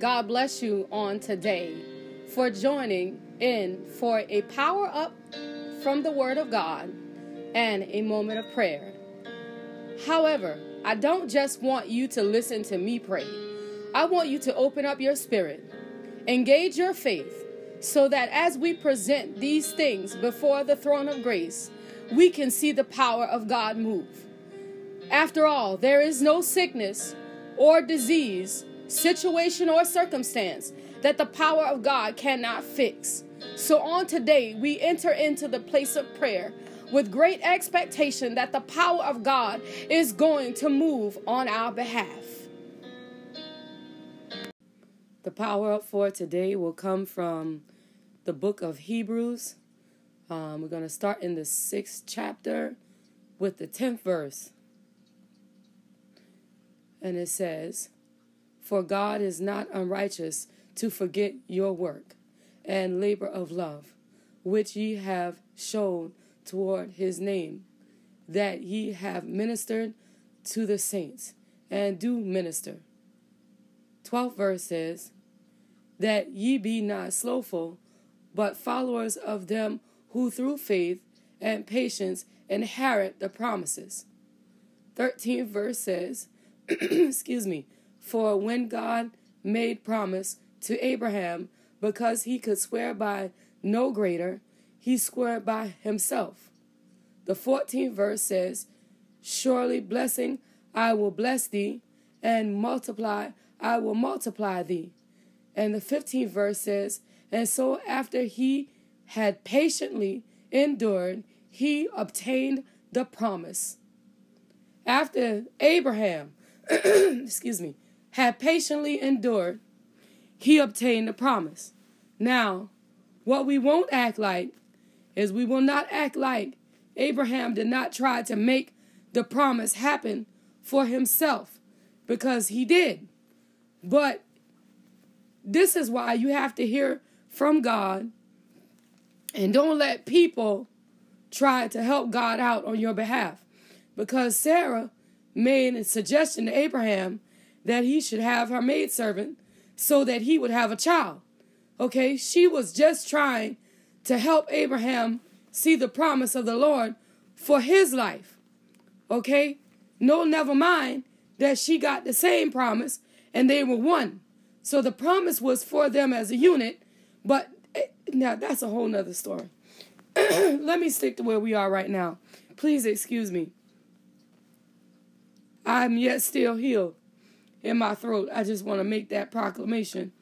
God bless you on today for joining in for a power up from the Word of God and a moment of prayer. However, I don't just want you to listen to me pray. I want you to open up your spirit, engage your faith, so that as we present these things before the throne of grace, we can see the power of God move. After all, there is no sickness or disease, situation or circumstance that the power of God cannot fix. So on today, we enter into the place of prayer with great expectation that the power of God is going to move on our behalf. The power up for today will come from the book of Hebrews. Um, we're going to start in the sixth chapter with the 10th verse. And it says, For God is not unrighteous to forget your work and labor of love, which ye have shown toward his name, that ye have ministered to the saints, and do minister. 12th verse says, That ye be not slothful, but followers of them who through faith and patience inherit the promises. 13th verse says, excuse me, for when God made promise to Abraham, because he could swear by no greater, he swore by himself. The 14th verse says, Surely blessing I will bless thee, and multiply I will multiply thee. And the 15th verse says, And so after he had patiently endured, he obtained the promise. After Abraham, excuse me, had patiently endured, he obtained the promise. Now, what we won't act like is we will not act like Abraham did not try to make the promise happen for himself because he did. But this is why you have to hear from God and don't let people try to help God out on your behalf. Because Sarah made a suggestion to Abraham that he should have her maidservant so that he would have a child. Okay, she was just trying to help Abraham see the promise of the Lord for his life. Okay, no, never mind that she got the same promise and they were one. So the promise was for them as a unit, but eh, now that's a whole nother story. Let me stick to where we are right now. Please excuse me. I'm yet still healed in my throat. I just want to make that proclamation.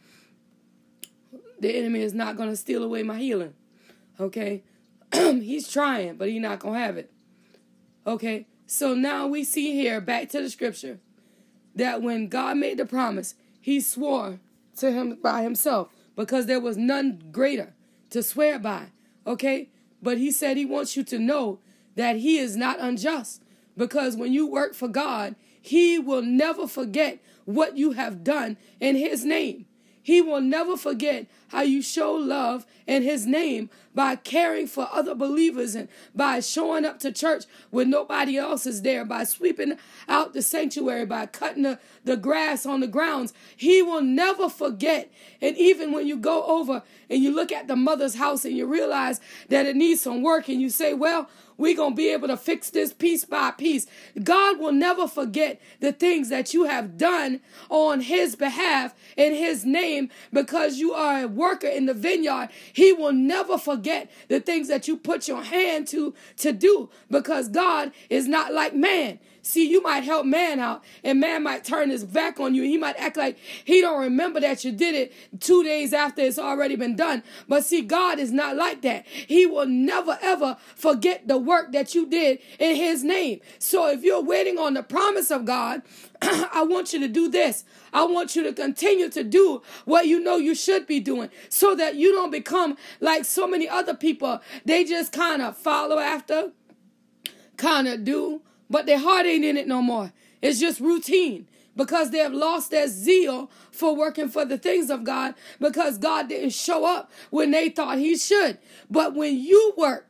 The enemy is not going to steal away my healing. Okay? he's trying, but he's not going to have it. Okay? So now we see here, back to the scripture, that when God made the promise, he swore to him by himself because there was none greater to swear by. Okay? But he said he wants you to know that he is not unjust because when you work for God, he will never forget what you have done in his name. He will never forget how you show love in His name by caring for other believers and by showing up to church when nobody else is there, by sweeping out the sanctuary, by cutting the, the grass on the grounds. He will never forget. And even when you go over and you look at the mother's house and you realize that it needs some work and you say, well, we're going to be able to fix this piece by piece. God will never forget the things that you have done on His behalf in His name because you are a worker in the vineyard. He will never forget the things that you put your hand to to do because God is not like man. See, you might help man out, and man might turn his back on you. He might act like he don't remember that you did it two days after it's already been done. But see, God is not like that. He will never ever forget the work that you did in His name. So if you're waiting on the promise of God, I want you to do this. I want you to continue to do what you know you should be doing so that you don't become like so many other people. They just kind of follow after, kind of do but their heart ain't in it no more. It's just routine. Because they have lost their zeal for working for the things of God. Because God didn't show up when they thought He should. But when you work,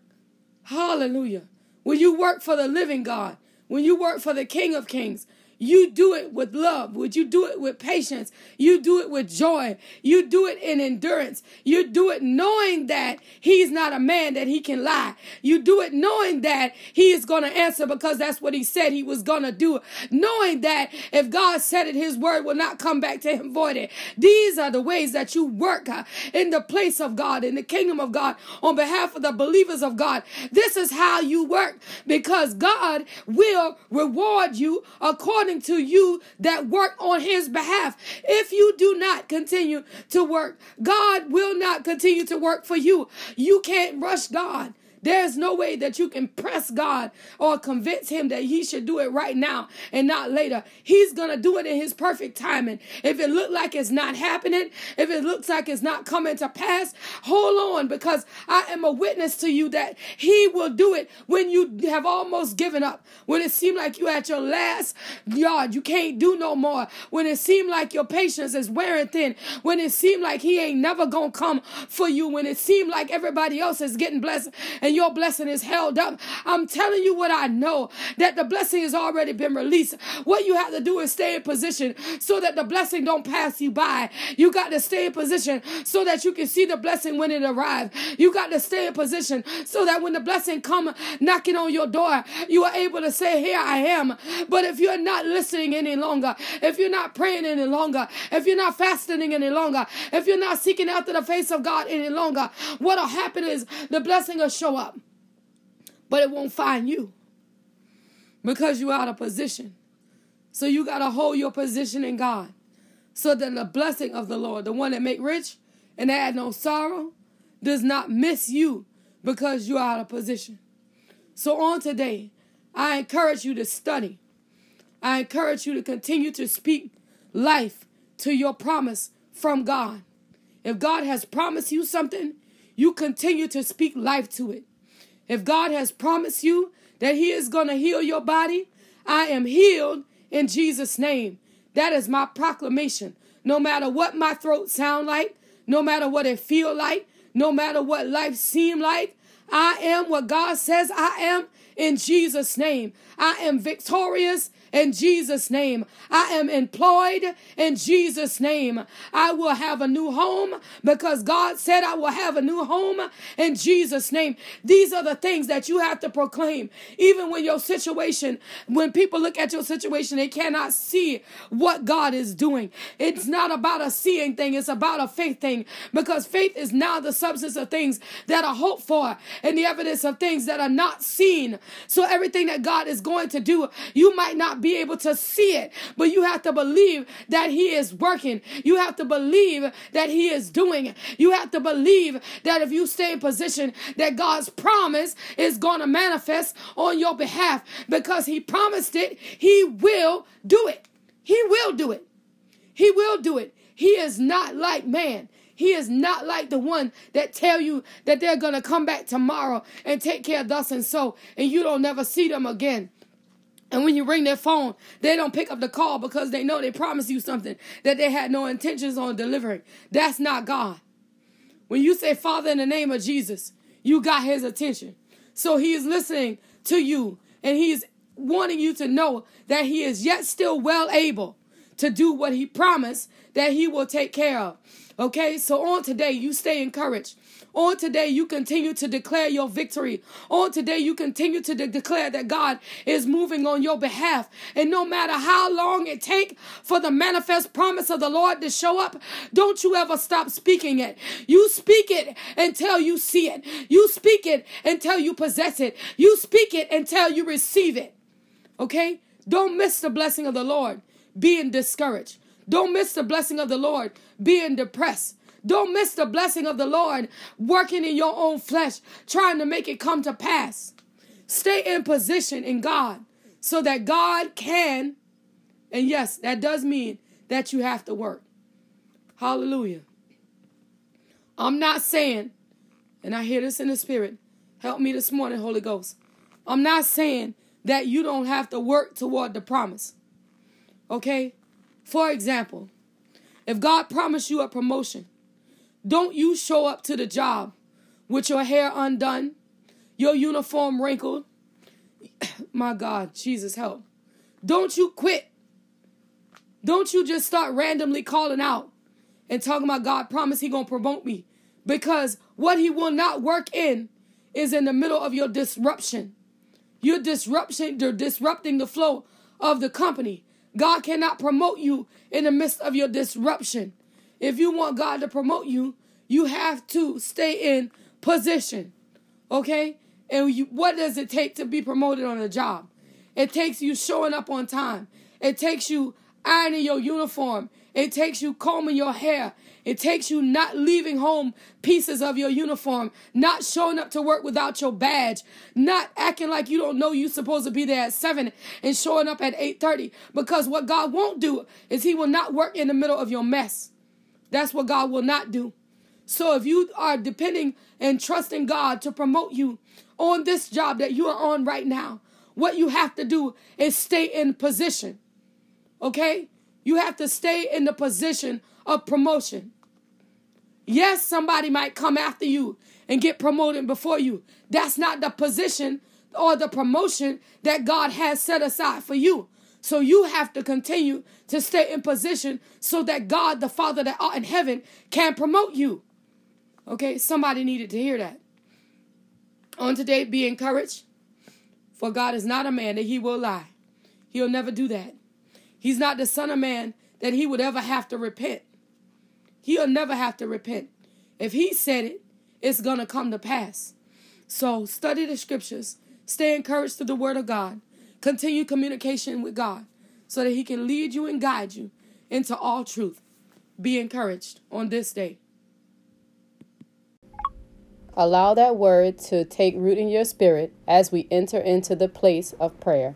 hallelujah, when you work for the living God, when you work for the King of Kings, you do it with love. Would you do it with patience? You do it with joy. You do it in endurance. You do it knowing that he's not a man that he can lie. You do it knowing that he is going to answer because that's what he said he was going to do. Knowing that if God said it, his word will not come back to him voided. These are the ways that you work uh, in the place of God, in the kingdom of God, on behalf of the believers of God. This is how you work because God will reward you according to you that work on his behalf. If you do not continue to work, God will not continue to work for you. You can't rush God. There's no way that you can press God or convince him that he should do it right now and not later. He's going to do it in his perfect timing. If it looks like it's not happening, if it looks like it's not coming to pass, hold on because I am a witness to you that he will do it when you have almost given up. When it seems like you at your last yard, you can't do no more. When it seems like your patience is wearing thin. When it seems like he ain't never going to come for you. When it seems like everybody else is getting blessed and and your blessing is held up. I'm telling you what I know that the blessing has already been released. What you have to do is stay in position so that the blessing don't pass you by. You got to stay in position so that you can see the blessing when it arrives. You got to stay in position so that when the blessing come knocking on your door, you are able to say, "Here I am." But if you're not listening any longer, if you're not praying any longer, if you're not fasting any longer, if you're not seeking after the face of God any longer, what'll happen is the blessing will show up up, but it won't find you because you're out of position. So you got to hold your position in God so that the blessing of the Lord, the one that make rich and add no sorrow, does not miss you because you're out of position. So on today, I encourage you to study. I encourage you to continue to speak life to your promise from God. If God has promised you something, you continue to speak life to it. If God has promised you that He is going to heal your body, I am healed in Jesus' name. That is my proclamation. No matter what my throat sound like, no matter what it feel like, no matter what life seem like, I am what God says I am in Jesus' name. I am victorious in Jesus' name. I am employed in Jesus' name. I will have a new home because God said I will have a new home in Jesus' name. These are the things that you have to proclaim. Even when your situation, when people look at your situation, they cannot see what God is doing. It's not about a seeing thing, it's about a faith thing because faith is now the substance of things that are hoped for and the evidence of things that are not seen. So everything that God is going to do, you might not be able to see it, but you have to believe that He is working. You have to believe that He is doing. You have to believe that if you stay in position, that God's promise is going to manifest on your behalf because He promised it. He will do it. He will do it. He will do it. He is not like man. He is not like the one that tell you that they're going to come back tomorrow and take care of thus and so, and you don't never see them again. And when you ring their phone, they don't pick up the call because they know they promised you something that they had no intentions on delivering. That's not God. When you say, Father, in the name of Jesus, you got his attention. So he is listening to you and he is wanting you to know that he is yet still well able to do what he promised that he will take care of. Okay, so on today, you stay encouraged. On today, you continue to declare your victory. On today, you continue to de- declare that God is moving on your behalf. And no matter how long it take for the manifest promise of the Lord to show up, don't you ever stop speaking it. You speak it until you see it. You speak it until you possess it. You speak it until you receive it. Okay? Don't miss the blessing of the Lord being discouraged. Don't miss the blessing of the Lord being depressed. Don't miss the blessing of the Lord working in your own flesh, trying to make it come to pass. Stay in position in God so that God can, and yes, that does mean that you have to work. Hallelujah. I'm not saying, and I hear this in the spirit, help me this morning, Holy Ghost. I'm not saying that you don't have to work toward the promise. Okay? For example, if God promised you a promotion, don't you show up to the job with your hair undone, your uniform wrinkled. My God, Jesus help. Don't you quit Don't you just start randomly calling out and talking about God promise he going to promote me because what he will not work in is in the middle of your disruption. You're disruption, you're disrupting the flow of the company. God cannot promote you in the midst of your disruption. If you want God to promote you, you have to stay in position. Okay? And you, what does it take to be promoted on a job? It takes you showing up on time. It takes you ironing your uniform. It takes you combing your hair. It takes you not leaving home pieces of your uniform, not showing up to work without your badge, not acting like you don't know you're supposed to be there at 7 and showing up at 8:30 because what God won't do is he will not work in the middle of your mess. That's what God will not do. So if you are depending and trusting God to promote you on this job that you are on right now, what you have to do is stay in position. Okay? You have to stay in the position of promotion. Yes, somebody might come after you and get promoted before you. That's not the position or the promotion that God has set aside for you. So you have to continue to stay in position so that God, the Father that art in heaven, can promote you. Okay, somebody needed to hear that. On today, be encouraged. For God is not a man that he will lie. He'll never do that. He's not the son of man that he would ever have to repent. He'll never have to repent. If he said it, it's going to come to pass. So study the scriptures, stay encouraged through the word of God, continue communication with God so that he can lead you and guide you into all truth. Be encouraged on this day. Allow that word to take root in your spirit as we enter into the place of prayer.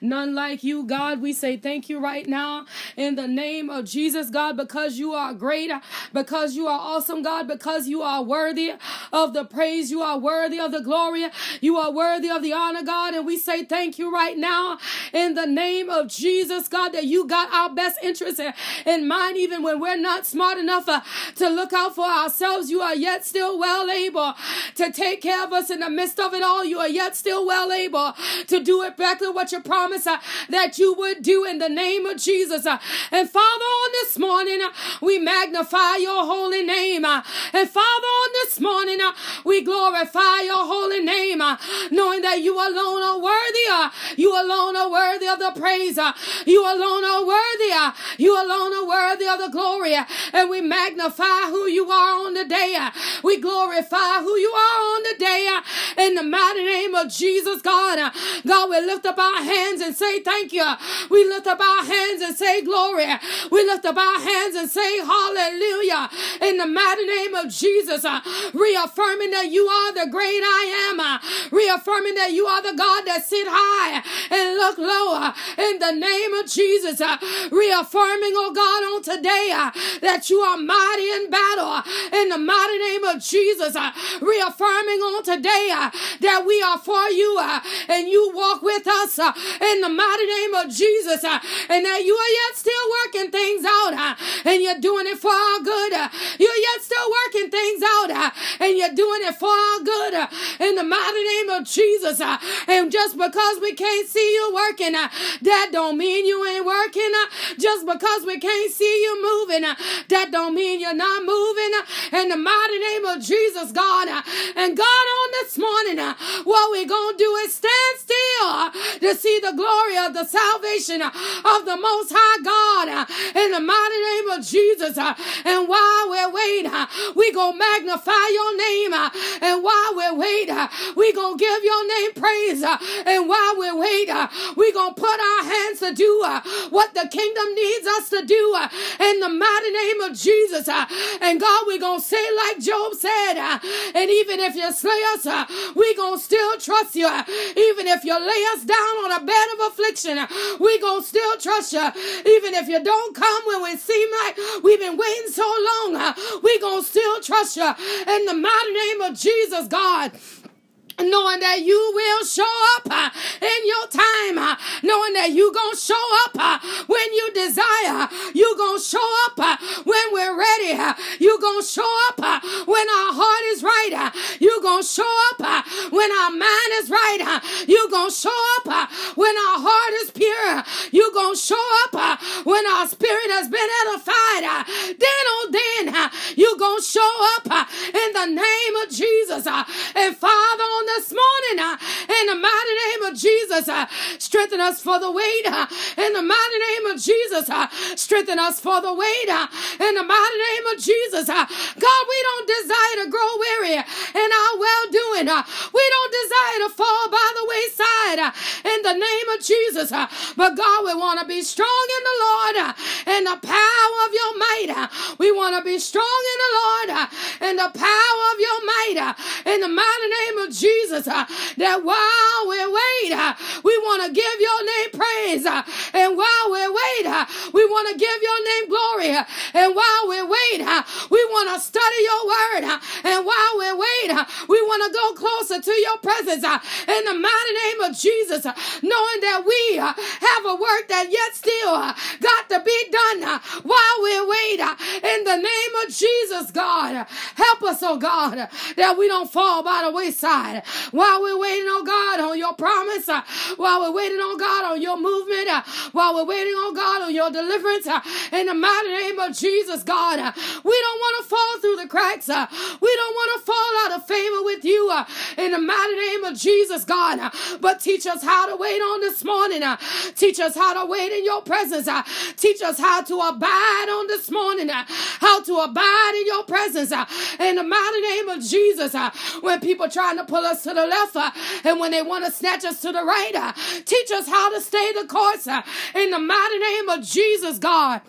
None like you, God. We say thank you right now in the name of Jesus, God, because you are great, because you are awesome, God, because you are worthy of the praise, you are worthy of the glory, you are worthy of the honor, God. And we say thank you right now in the name of Jesus, God, that you got our best interests in mind, even when we're not smart enough uh, to look out for ourselves. You are yet still well able to take care of us in the midst of it all. You are yet still well able to do exactly what you promised promise uh, that you would do in the name of Jesus. Uh, and Father, on this morning, uh, we magnify your holy name. Uh. And Father, on this morning, uh, we glorify your holy name, uh, knowing that you alone are worthy. You alone are worthy of the praise. You alone are worthy. You alone are worthy of the glory. And we magnify who you are on the day. We glorify who you are on the day. In the mighty name of Jesus, God. God, we lift up our hands and say thank you. We lift up our hands and say glory. We lift up our hands and say hallelujah. In the mighty name of Jesus, uh, reaffirming that you are the great I am, uh, reaffirming that you are the God that sit high and look low. Uh, in the name of Jesus, uh, reaffirming, oh God, on today uh, that you are mighty in battle. In the mighty name of Jesus, uh, reaffirming on today that we are for you and you walk with us uh, in the mighty name of Jesus, uh, and that you are yet still working things out, uh, and you're doing it for our good. Uh, you're yet still working things out, uh, and you're doing it for our good. Uh, in the mighty name of Jesus, uh, and just because we can't see you working, that don't mean you ain't working. Just because we can't see you moving, that don't mean you're not moving. In the mighty name of Jesus, God, and God, on this morning, what we're gonna do is stand still to see the glory of the salvation of the Most High God uh, in the mighty name of Jesus. Uh, and while we're waiting, uh, we gonna magnify your name. And while we're waiting, we gonna give your name praise. And while we're waiting, we gonna put our hands to do what the kingdom needs us to do in the mighty name of Jesus. And God, we gonna say like Job said, and even if you slay us, we gonna still trust you. Even if you lay us down on a bed of affliction, we gonna still trust you. Even if you don't come when we seem like we've been waiting so long, we gonna still trust you. In the mighty name of Jesus, God knowing that you will show up uh, in your time, uh, knowing that you gonna show up uh, when you desire, you gonna show up uh, when we're ready, uh, you gonna show up uh, when our heart is right, you gonna show up when our mind is right, you gonna show up when our heart is pure, you gonna show up when our spirit has been edified, then oh then you gonna show up in the name of Jesus. And Father, on this morning, uh, in the mighty name of Jesus, uh, strengthen us for the wait. Uh, in the mighty name of Jesus, strengthen us for the wait. In the mighty name of Jesus, God, we don't desire to grow weary in our well doing. We don't desire to fall by the wayside in the name of Jesus. But God, we want to be strong in the Lord and the power of your might. We want to be strong in the Lord and the power of your might in the mighty name of Jesus. Uh, that while we wait, uh, we want to give your name praise. Uh, and while we wait, we want to give your name glory. And while we wait, we want to study your word. And while we wait, we want to go closer to your presence in the mighty name of Jesus, knowing that we have a work that yet still got to be done while we wait in the name of Jesus, God. Help us, oh God, that we don't fall by the wayside while we're waiting, on God, on your promise, uh, while we're waiting, on God, on your movement, uh, while we're waiting, on God, on your deliverance uh, in the mighty name of Jesus, God. We don't want to fall through the cracks. We don't want to fall out of favor with you in the mighty name of Jesus, God. But teach us how to wait on this morning. Teach us how to wait in your presence. Teach us how to abide on this morning. How to abide in your presence in the mighty name of Jesus. When people trying to pull us to the left uh, and when they want to snatch us to the right, uh, teach us how to stay the course uh, in the mighty name of Jesus, God.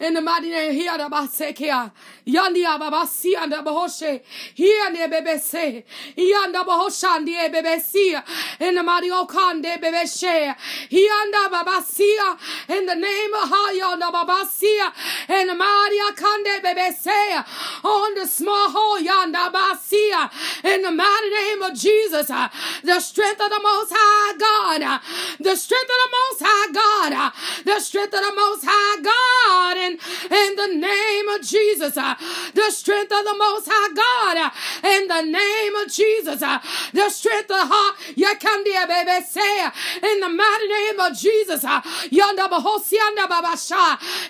In the mighty name, here the Basekia, Yandia Babasi and the Bahoshe, here the Bebese, Yanda Bahoshandi Bebesi, in the mighty Okande Bebeshe, Yanda Babasia, in the name of Hayanda Babasia, in the mighty Akande Bebese, on the small hole Yanda Basia, in the mighty name of Jesus, the strength of the Most High God, the strength of the Most High God, the strength of the Most High God, and in the name of Jesus. Uh, the strength of the Most High God uh, in the name of Jesus. Uh, the strength of heart, Yakandia baby say uh, in the mighty name of Jesus. Uh,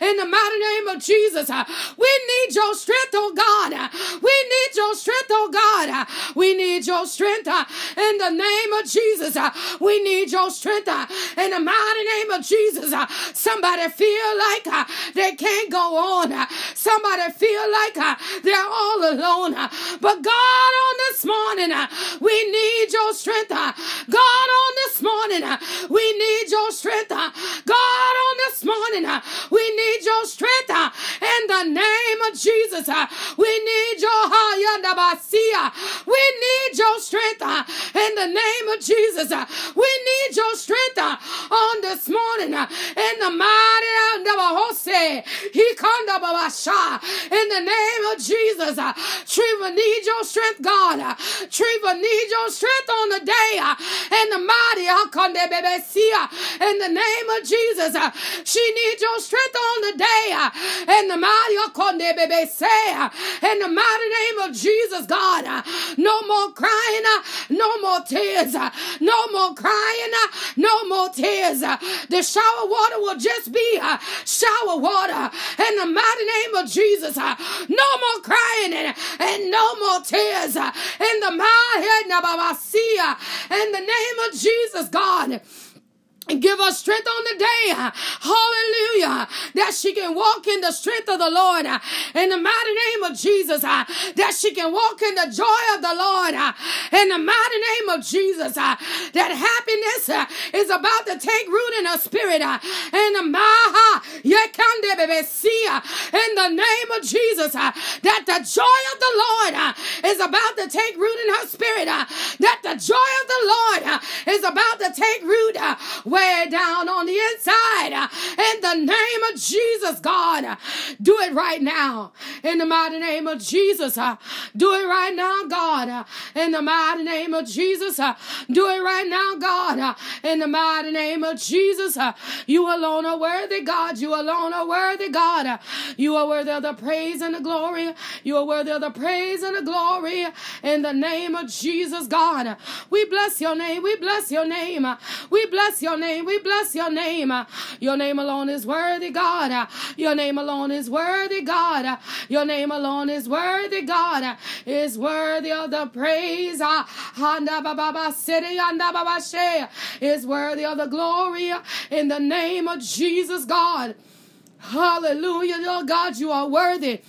in the mighty name of Jesus. Uh, we need your strength, oh God. We need your strength, oh God. We need your strength in the name of Jesus. We need your strength in the mighty name of Jesus. Somebody feel like they can't go on. Somebody feel like uh, they're all alone. But God, on this morning, uh, we need your strength. God, on this morning, uh, we need your strength. God, on this morning, we need your strength. In the name of Jesus, we need your higher. We need your strength. In the name of Jesus, we need your strength on this morning. In the mighty he in the name of Jesus. Treva need your strength, God. Uh, Treva need your strength on the day. Uh, in the mighty uh, in the name of Jesus. She needs your strength on the day. In the mighty in the mighty name of Jesus, God. No more crying, no more tears, no more crying, no more tears. The shower water will just be shower water. In the mighty name of Jesus. No more crying and, and no more tears. In the mighty in the name of Jesus, God and give us strength on the day. Hallelujah. That she can walk in the strength of the Lord in the mighty name of Jesus. That she can walk in the joy of the Lord in the mighty name of Jesus. That happiness is about to take root in her spirit in the in the name of Jesus. That the joy of the Lord is about to take root in her spirit. That the joy of the Lord is about to take root way down on the inside. In the name of Jesus, God, do it right now. In the mighty name of Jesus, do it right now, God. In the mighty name of Jesus, do it right now, God. In the mighty name of Jesus, you alone are worthy, God. You alone are worthy, God. You are worthy of the praise and the glory. You are worthy of the praise and the glory. In the name of Jesus, God, we bless your name. We bless your name. We bless your name name. We bless your name. Uh, your name alone is worthy, God. Uh, your name alone is worthy, God. Uh, your name alone is worthy, God. Is worthy of the praise. Is worthy of the glory in the name of Jesus, God. Hallelujah, Lord God, you are worthy.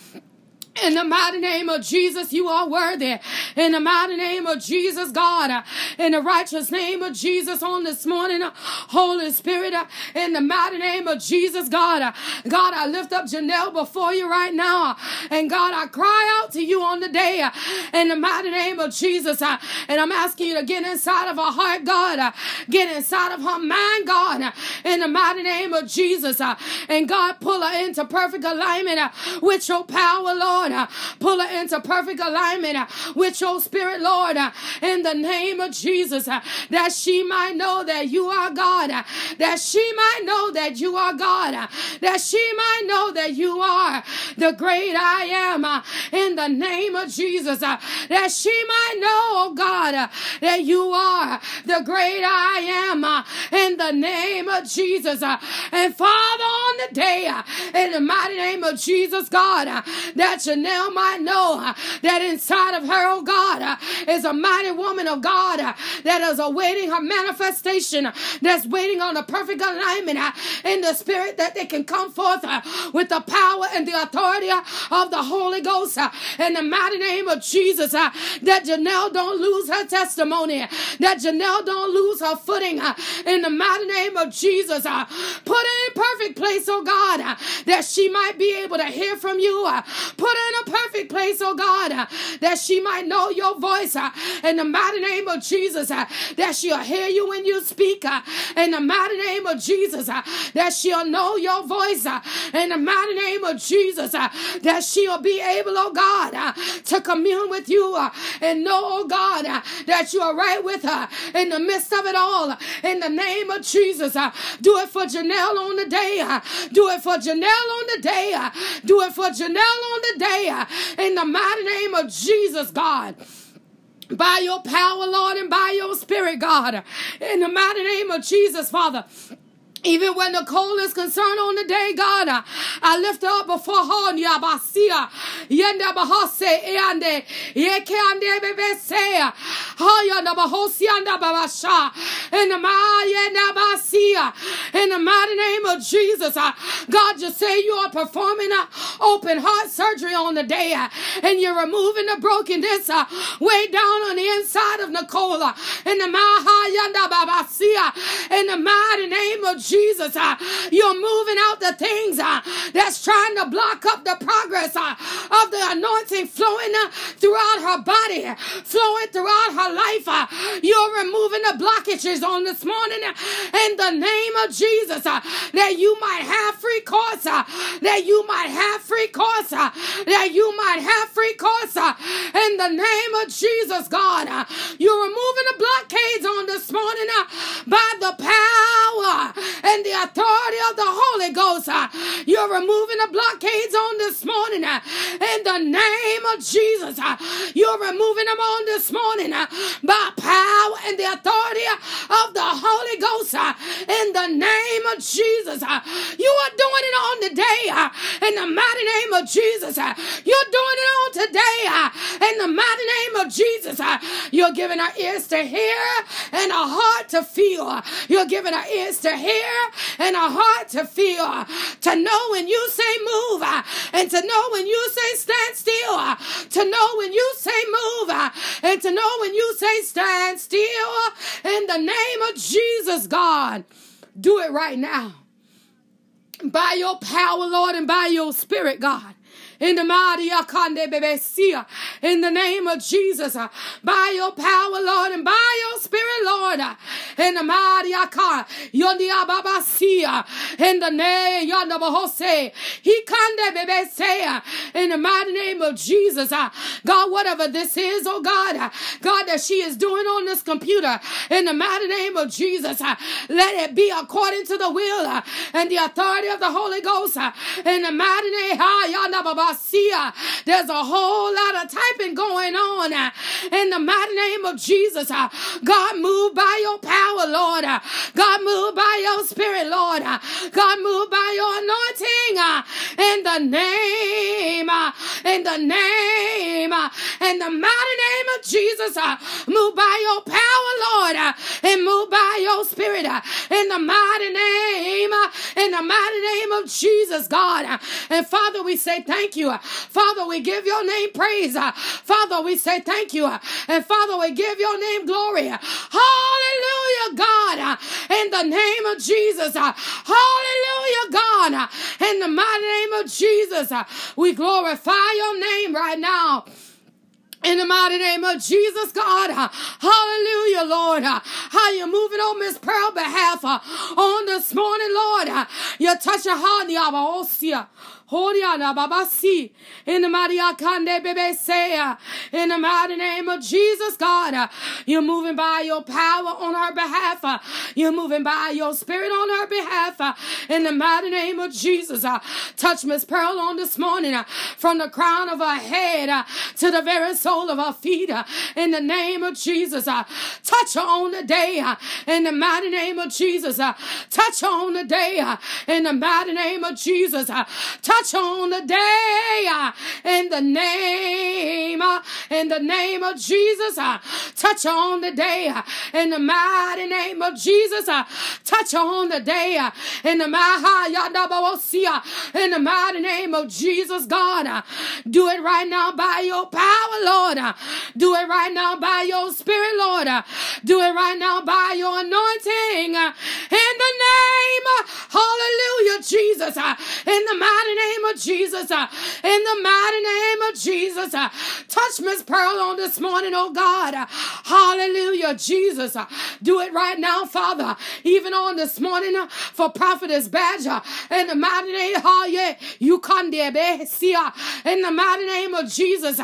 In the mighty name of Jesus, you are worthy. In the mighty name of Jesus, God. In the righteous name of Jesus on this morning, Holy Spirit. In the mighty name of Jesus, God. God, I lift up Janelle before you right now. And God, I cry out to you on the day. In the mighty name of Jesus. And I'm asking you to get inside of her heart, God. Get inside of her mind, God. In the mighty name of Jesus. And God, pull her into perfect alignment with your power, Lord. Lord. Uh, pull her into perfect alignment uh, with your spirit, Lord, uh, in the name of Jesus, uh, that she might know that you are God, uh, that she might know that you are God, uh, that she might know that you are the great I am in the name of Jesus, that she might know, oh God, that you are the great I am in the name of Jesus. And Father, on the day, in the mighty name of Jesus, God, that you Janelle might know uh, that inside of her, oh God, uh, is a mighty woman of God uh, that is awaiting her manifestation, that's waiting on a perfect alignment uh, in the spirit that they can come forth uh, with the power and the authority uh, of the Holy Ghost in the mighty name of Jesus. That Janelle don't lose her testimony, that Janelle don't lose her footing in the mighty name of Jesus. Put her in perfect place, oh God, that she might be able to hear from you. Put in a perfect place, oh God, uh, that she might know your voice uh, in the mighty name of Jesus, uh, that she'll hear you when you speak uh, in the mighty name of Jesus, uh, that she'll know your voice uh, in the mighty name of Jesus, that she'll be able, oh God, to commune with you and know, oh God, that you are right with her in the midst of it all. In the name of Jesus, do it for Janelle on the day. Do it for Janelle on the day. Do it for Janelle on the day Uh, in the mighty name of Jesus, God by your power, Lord, and by your spirit, God. In the mighty name of Jesus, Father. Even when Nicole is concerned on the day, God, I lift up before her. Yabasia. Yenda bahose eande. Yekeande bebesea. Hayanda bahosianda babasha. In the Maya uh, In the mighty name of Jesus. Uh, God, you say you are performing an open heart surgery on the day. Uh, and you're removing the brokenness way down on the inside of Nicole. In the babasia. In the mighty name of Jesus. Jesus. Uh, you're moving out the things uh, that's trying to block up the progress uh, of the anointing flowing uh, throughout her body, flowing throughout her life. Uh, you're removing the blockages on this morning uh, in the name of Jesus that you might have free course, that you might have free course, that you might have free course in the name of Jesus, God. You're removing the blockades on this morning by the power the authority of the Holy Ghost. Uh, you're removing the blockades on this morning uh, in the name of Jesus. Uh, you're removing them on this morning uh, by power and the authority of the Holy Ghost uh, in the name of Jesus. Uh, you are doing it on today in the mighty name of Jesus. You're doing it on today in the mighty name of Jesus. You're giving our ears to hear and a heart to feel. You're giving our ears to hear and a heart to feel, to know when you say move, and to know when you say stand still, to know when you say move, and to know when you say stand still. In the name of Jesus, God, do it right now. By your power, Lord, and by your spirit, God in the mighty Akande Bebesia, in the name of Jesus, uh, by your power, Lord, and by your spirit, Lord, uh, in the mighty Yondia Babasia, in the name Yonda Bahose, He Kande Bebesea, in the mighty name of Jesus, uh, God, whatever this is, oh God, God, that she is doing on this computer, in the mighty name of Jesus, let it be according to the will and the authority of the Holy Ghost, in the mighty name, Yonda There's a whole lot of typing going on in the mighty name of Jesus. God, move by your power, Lord. God, move by your spirit, Lord. God, move by your anointing in the name, in the name, in the mighty name of Jesus. Move by your power, Lord, and move by your spirit in the mighty name, in the mighty name of Jesus, God. And Father, we say thank you. Father, we give your name praise. Father, we say thank you. And Father, we give your name glory. Hallelujah, God. In the name of Jesus. Hallelujah, God. In the mighty name of Jesus. We glorify your name right now. In the mighty name of Jesus, God. Hallelujah, Lord. How you moving on Miss Pearl behalf on this morning, Lord. You touch your heart, oh, Yaba Horiana Babasi. In the mighty Akande Bebe say, in the mighty name of Jesus, God, you're moving by your power on her behalf. You're moving by your spirit on her behalf. In the mighty name of Jesus, touch Miss Pearl on this morning from the crown of her head to the very sole of her feet. In the name of Jesus, touch her on the day. In the mighty name of Jesus, touch her on the day. In the mighty name of Jesus, touch touch on the day uh, in the name, uh, in the name of Jesus. Uh, touch on the day uh, in the mighty name of Jesus. Uh, touch on the day uh, in the mighty in the mighty name of Jesus, God. Do it right now by your power, Lord. Do it right now by your spirit, Lord. Do it right now by your anointing. In the name, hallelujah, Jesus. In the mighty name name of Jesus. Uh, in the mighty name of Jesus. Uh, touch Miss Pearl on this morning, oh God. Uh, hallelujah, Jesus. Uh, do it right now, Father. Even on this morning uh, for Prophetess Badger. In the mighty name, oh yeah, you can uh, In the mighty name of Jesus.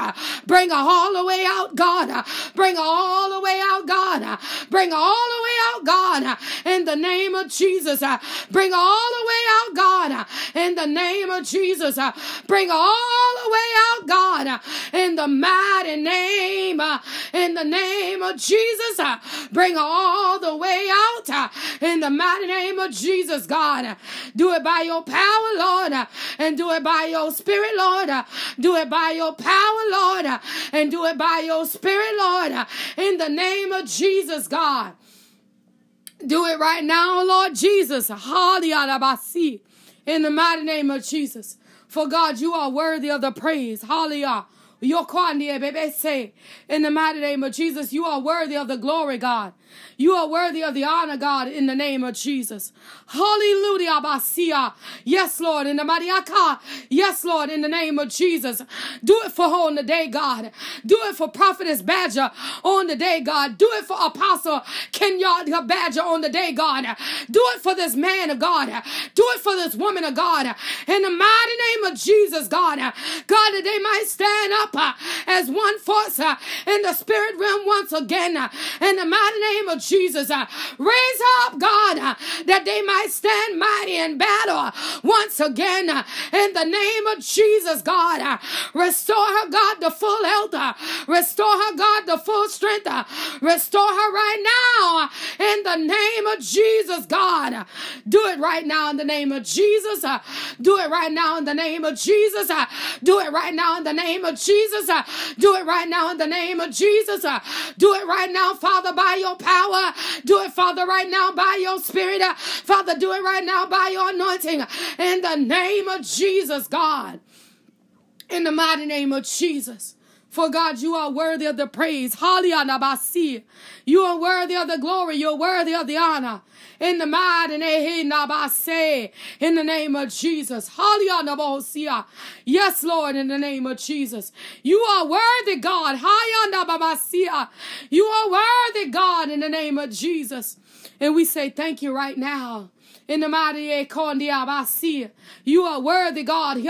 Bring her all the way out, God. Bring her all the way out, God. Bring her all the way out, God. In the name of Jesus. Bring her all the way out, God. In the name of Jesus. Uh, bring all the way out, God, uh, in the mighty name, uh, in the name of Jesus. Uh, bring all the way out uh, in the mighty name of Jesus, God. Uh, do it by your power, Lord, and do it by your spirit, Lord. Do it by your power, Lord, and do it by your spirit, Lord, in the name of Jesus, God. Do it right now, Lord Jesus. Hallelujah in the mighty name of Jesus. For God, you are worthy of the praise. Hallelujah. Eh, say, in the mighty name of Jesus, you are worthy of the glory, God. You are worthy of the honor, God, in the name of Jesus. Hallelujah. Basia. Yes, Lord, in the Mariaka. Yes, Lord, in the name of Jesus. Do it for her on the day, God. Do it for Prophetess Badger on the day, God. Do it for Apostle Kenya Badger on the day, God. Do it for this man of God. Do it for this woman of God. In the mighty name of Jesus, God. God, that they might stand up uh, as one force uh, in the spirit realm once again. Uh, in the mighty name of Jesus, uh, raise up, God, uh, that they might stand mighty in battle uh, once again. In the name of Jesus, God, restore her, God, the full health. Restore her, God, the full strength. Restore her right now in the name of Jesus, God. Do it right now in the name of Jesus. Do it right now in the name of Jesus. Do it right now in the name of Jesus. Uh, do it right now in the name of Jesus. Uh, do it right now, Father, by your power. Do it, Father, right now by your spirit. Father, do it right now by your anointing. In the name of Jesus, God. In the mighty name of Jesus. For God, you are worthy of the praise. Hallelujah. You are worthy of the glory. You're worthy of the honor in the mighty name in the name of Jesus. Hallelujah. Yes, Lord, in the name of Jesus. You are worthy, God. Hallelujah. You are worthy, God, in the name of Jesus. And we say thank you right now In the mighty Ekondiabasi. You are worthy, God. In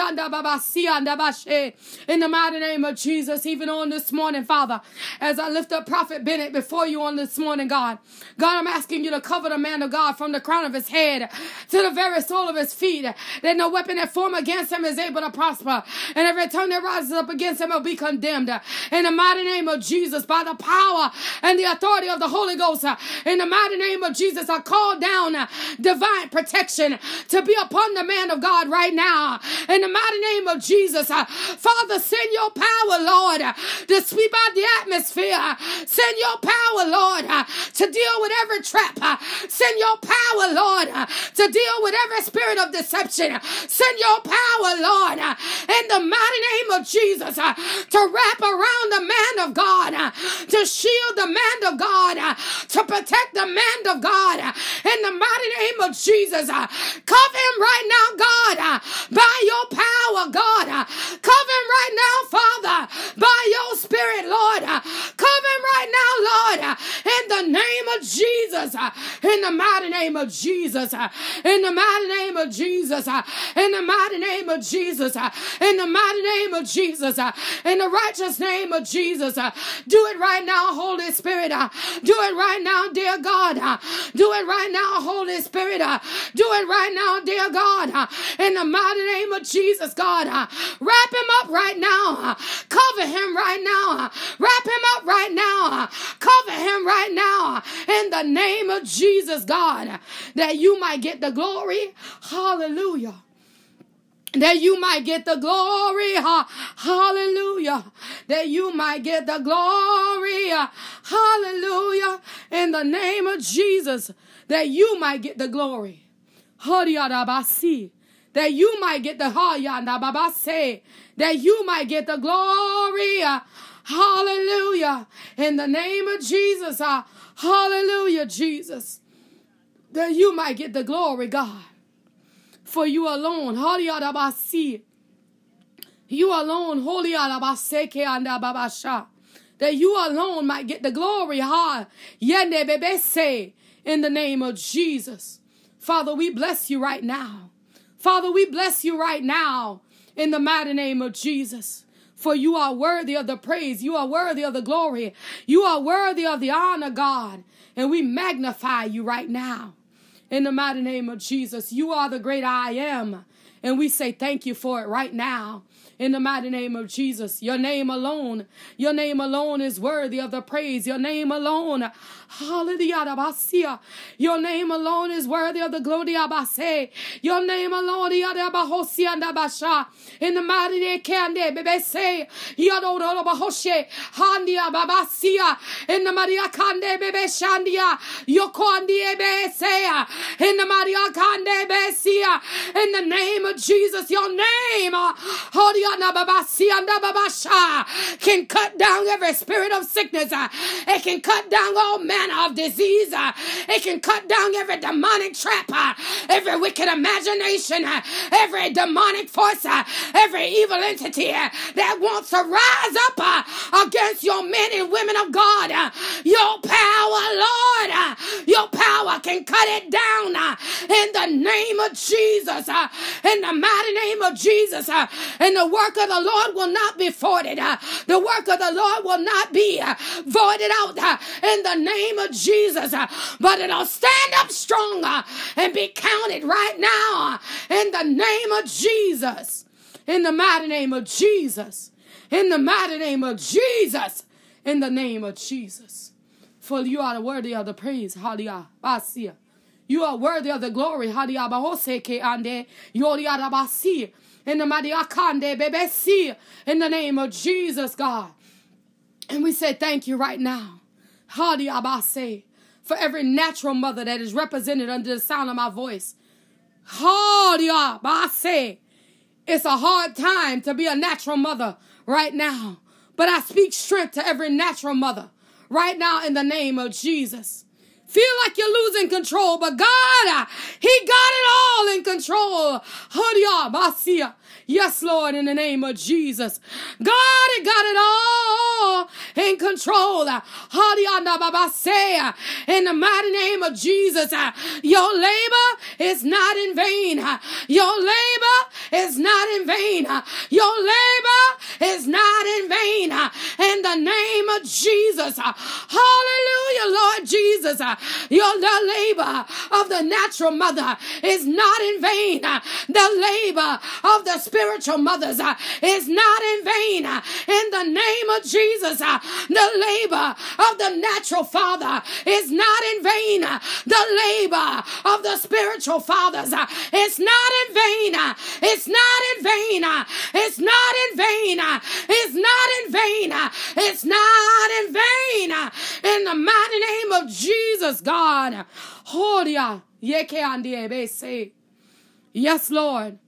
the mighty name of Jesus, even on this morning, Father, as I lift up Prophet Bennett before you on this morning, God. God, I'm asking you to cover the man of God from the crown of his head to the very sole of his feet. That no weapon that form against him is able to prosper. And every tongue that rises up against him will be condemned. In the mighty name of Jesus, by the power and the authority of the Holy Ghost, in the mighty name of Jesus, I call down divine protection to be upon the man of God right now. In the mighty name of Jesus, uh, Father, send your power, Lord, to sweep out the atmosphere. Send your power, Lord, uh, to deal with every trap. Uh, send your power, Lord, to deal with every spirit of deception. Send your power, Lord, in the mighty name of Jesus, to wrap around the man of God, to shield the man of God, to protect the man of God, in the mighty name of Jesus. Uh, cover him right now, God, uh, by your power, God. Uh, cover him right now, Father, by your spirit, Lord. Cover him right now, Lord, in the name of Jesus. In the mighty name of Jesus. In the mighty name of Jesus. In the mighty name of Jesus. In the mighty name of Jesus. In the righteous name of Jesus. Do it right now, Holy Spirit. Do it right now, dear God. Do it right now, Holy Spirit. Do it right now, dear God. In the mighty name of Jesus, God. Wrap him up right now. Cover him right now. Wrap him up right now. Cover him right now. In the name of Jesus, God. That you might get the glory. Hallelujah that you might get the glory. Hallelujah. That you might get the glory. Hallelujah. In the name of Jesus, that you might get the glory. That you might get the. That you might get the glory. Hallelujah. In the name of Jesus. Hallelujah, Jesus. That you might get the glory, God for you alone. You alone, holy alabaseke and ababasha. that you alone might get the glory. Ha, in the name of Jesus. Father, we bless you right now. Father, we bless you right now in the mighty name of Jesus. For you are worthy of the praise. You are worthy of the glory. You are worthy of the honor, God. And we magnify you right now in the mighty name of Jesus. You are the great I am. And we say thank you for it right now in the mighty name of Jesus. Your name alone, your name alone is worthy of the praise. Your name alone, hallelujah, your name alone is worthy of the glory. Your name alone, in the mighty name, Kande, Bebese, Yadoro Bahoshe, Handia Babasia, in the Maria Kande, Bebe Shandia, Yokondi Ebesea, in the Maria Kande Besia, in the name of Jesus, your name, uh, Holy can cut down every spirit of sickness. Uh, it can cut down all manner of disease. Uh, it can cut down every demonic trap, uh, every wicked imagination, uh, every demonic force, every evil entity that wants to rise up against your men and women of God. Your power, Lord, your power can cut it down in the name of Jesus, in the mighty name of Jesus, in the work of the Lord will not be thwarted. Uh, the work of the Lord will not be uh, voided out uh, in the name of Jesus, uh, but it'll stand up stronger and be counted right now uh, in the name of Jesus. In the mighty name of Jesus. In the mighty name of Jesus. In the name of Jesus. For you are worthy of the praise. Hallelujah. You are worthy of the glory. In the Madiakande Bebesi, in the name of Jesus, God. And we say thank you right now. Hadi Abase, for every natural mother that is represented under the sound of my voice. Hadi Abase. It's a hard time to be a natural mother right now. But I speak strength to every natural mother right now in the name of Jesus. feel like you're losing control, but God, He got it all in control. Yes, Lord, in the name of Jesus. God it got it all in control. In the mighty name of Jesus. Your labor is not in vain. Your labor is not in vain. Your labor is not in vain. In the name of Jesus. Hallelujah, Lord Jesus. Your labor of the natural mother is not in vain. The labor of the spiritual mothers uh, is not in vain. Uh, in the name of Jesus, uh, the labor of the natural father is not in vain. Uh, the labor of the spiritual fathers is not in vain. It's not in vain. Uh, it's not in vain. Uh, it's not in vain. It's not in vain. In the mighty name of Jesus, God. Yes, Lord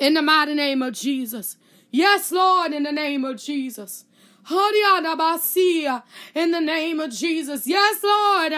in the mighty name of Jesus. Yes, Lord, in the name of Jesus. In the name of Jesus. Yes, Lord,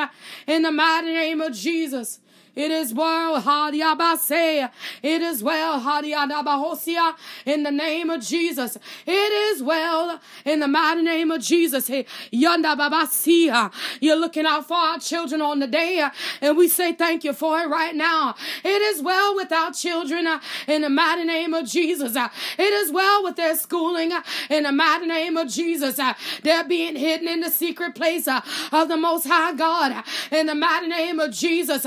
in the mighty name of Jesus. It is well, Hadiabase. It is well, Hadiadabahosia, in the name of Jesus. It is well, in the mighty name of Jesus. Yandababasia. You're looking out for our children on the day, and we say thank you for it right now. It is well with our children, uh, in the mighty name of Jesus. Uh, it is well with their schooling, uh, in the mighty name of Jesus. They're being hidden in the secret place of the Most High God, in the mighty name of Jesus.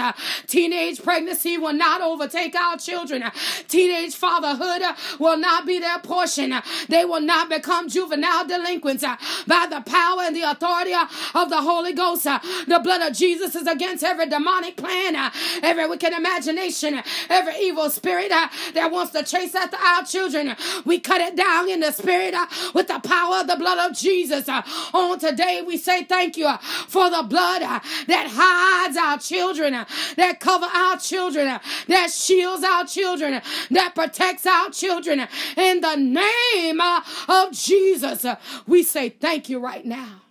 Teenage pregnancy will not overtake our children. Teenage fatherhood will not be their portion. They will not become juvenile delinquents by the power and the authority of the Holy Ghost. The blood of Jesus is against every demonic plan, every wicked imagination, every evil spirit that wants to chase after our children. We cut it down in the spirit with the power of the blood of Jesus. On today, we say thank you for the blood that hides our children, that cover our children, that shields our children, that protects our children. In the name of Jesus, we say thank you right now.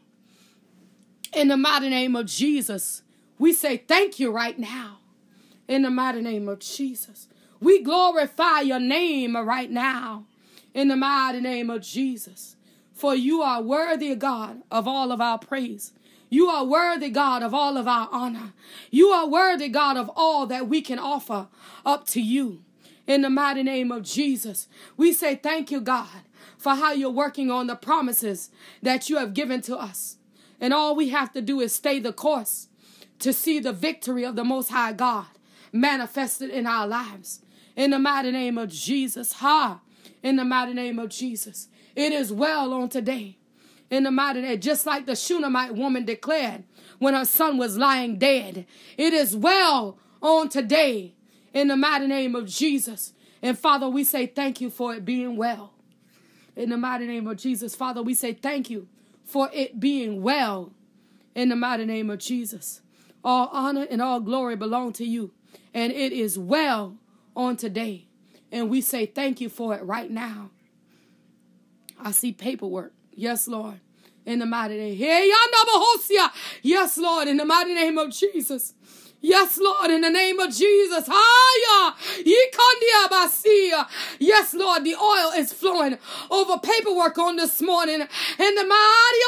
In the mighty name of Jesus, we say thank you right now. In the mighty name of Jesus, we glorify your name right now. In the mighty name of Jesus, for you are worthy, God, of all of our praise. You are worthy, God, of all of our honor. You are worthy, God, of all that we can offer up to you. In the mighty name of Jesus, we say thank you, God, for how you're working on the promises that you have given to us. And all we have to do is stay the course to see the victory of the Most High God manifested in our lives. In the mighty name of Jesus, ha! In the mighty name of Jesus, it is well on today in the mighty name, just like the Shunammite woman declared when her son was lying dead. It is well on today in the mighty name of Jesus. And Father, we say thank you for it being well. In the mighty name of Jesus, Father, we say thank you for it being well. In the mighty name of Jesus. All honor and all glory belong to you. And it is well on today. And we say thank you for it right now. I see paperwork. Yes, Lord. In the mighty name. Yes, Lord. In the mighty name of Jesus. Yes, Lord, in the name of Jesus. Yes, Lord, the oil is flowing over paperwork on this morning. In the mighty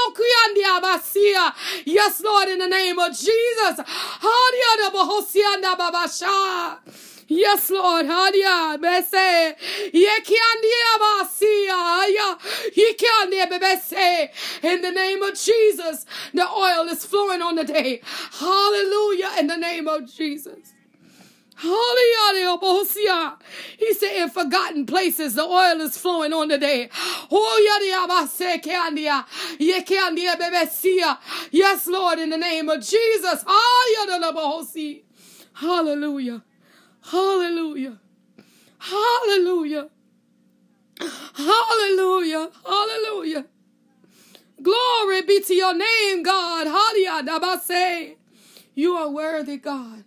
Yes, Lord, in the name of Jesus. Yes, Lord. Hadia bese. Yekiandia basia. Yekiandia bebese. In the name of Jesus, the oil is flowing on the day. Hallelujah. In the name of Jesus. Hallelujah. He said, in forgotten places, the oil is flowing on the day. Oh, yes, Lord, in the name of Jesus. Hallelujah. Hallelujah. Hallelujah. Hallelujah. Hallelujah. Glory be to your name, God. Hallelujah. You are worthy, God.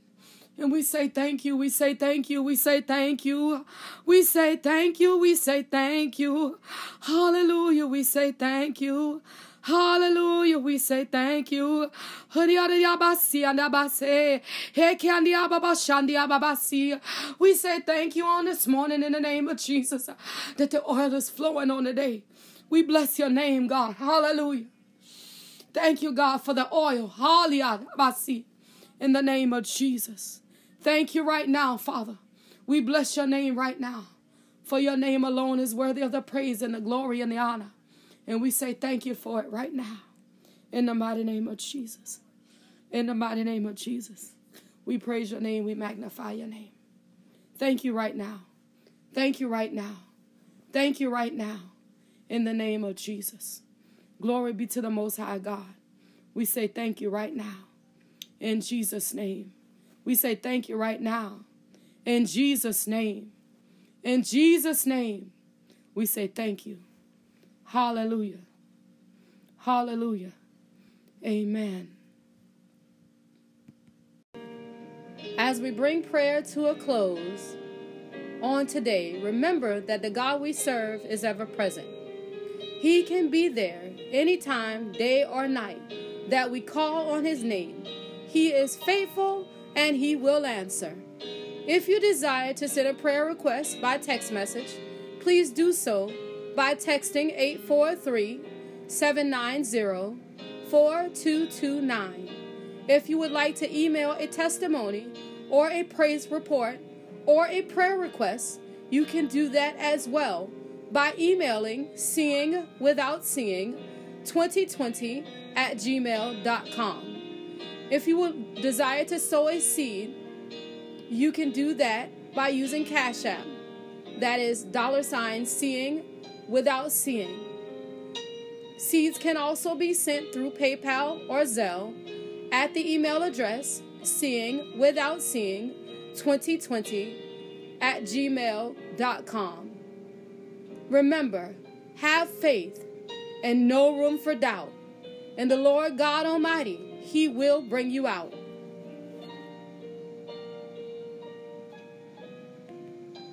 And we say thank you. We say thank you. We say thank you. We say thank you. We say thank you. Hallelujah. We say thank you. Hallelujah. We say thank you. We say thank you on this morning in the name of Jesus that the oil is flowing on the day. We bless your name, God. Hallelujah. Thank you, God, for the oil. Hallelujah. In the name of Jesus. Thank you right now, Father. We bless your name right now. For your name alone is worthy of the praise and the glory and the honor. And we say thank you for it right now. In the mighty name of Jesus. In the mighty name of Jesus. We praise your name. We magnify your name. Thank you right now. Thank you right now. Thank you right now. In the name of Jesus. Glory be to the Most High God. We say thank you right now. In Jesus' name. We say thank you right now. In Jesus' name. In Jesus' name. We say thank you. Hallelujah. Hallelujah. Amen. As we bring prayer to a close on today, remember that the God we serve is ever present. He can be there anytime, day or night, that we call on His name. He is faithful and He will answer. If you desire to send a prayer request by text message, please do so by texting 843 790 4229. If you would like to email a testimony or a praise report or a prayer request, you can do that as well by emailing seeing without seeing 2020 at gmail.com. If you would desire to sow a seed, you can do that by using Cash App. That is dollar sign seeing without seeing. Seeds can also be sent through PayPal or Zelle at the email address seeing without seeing 2020 at gmail.com. Remember, have faith and no room for doubt. And the Lord God Almighty, He will bring you out.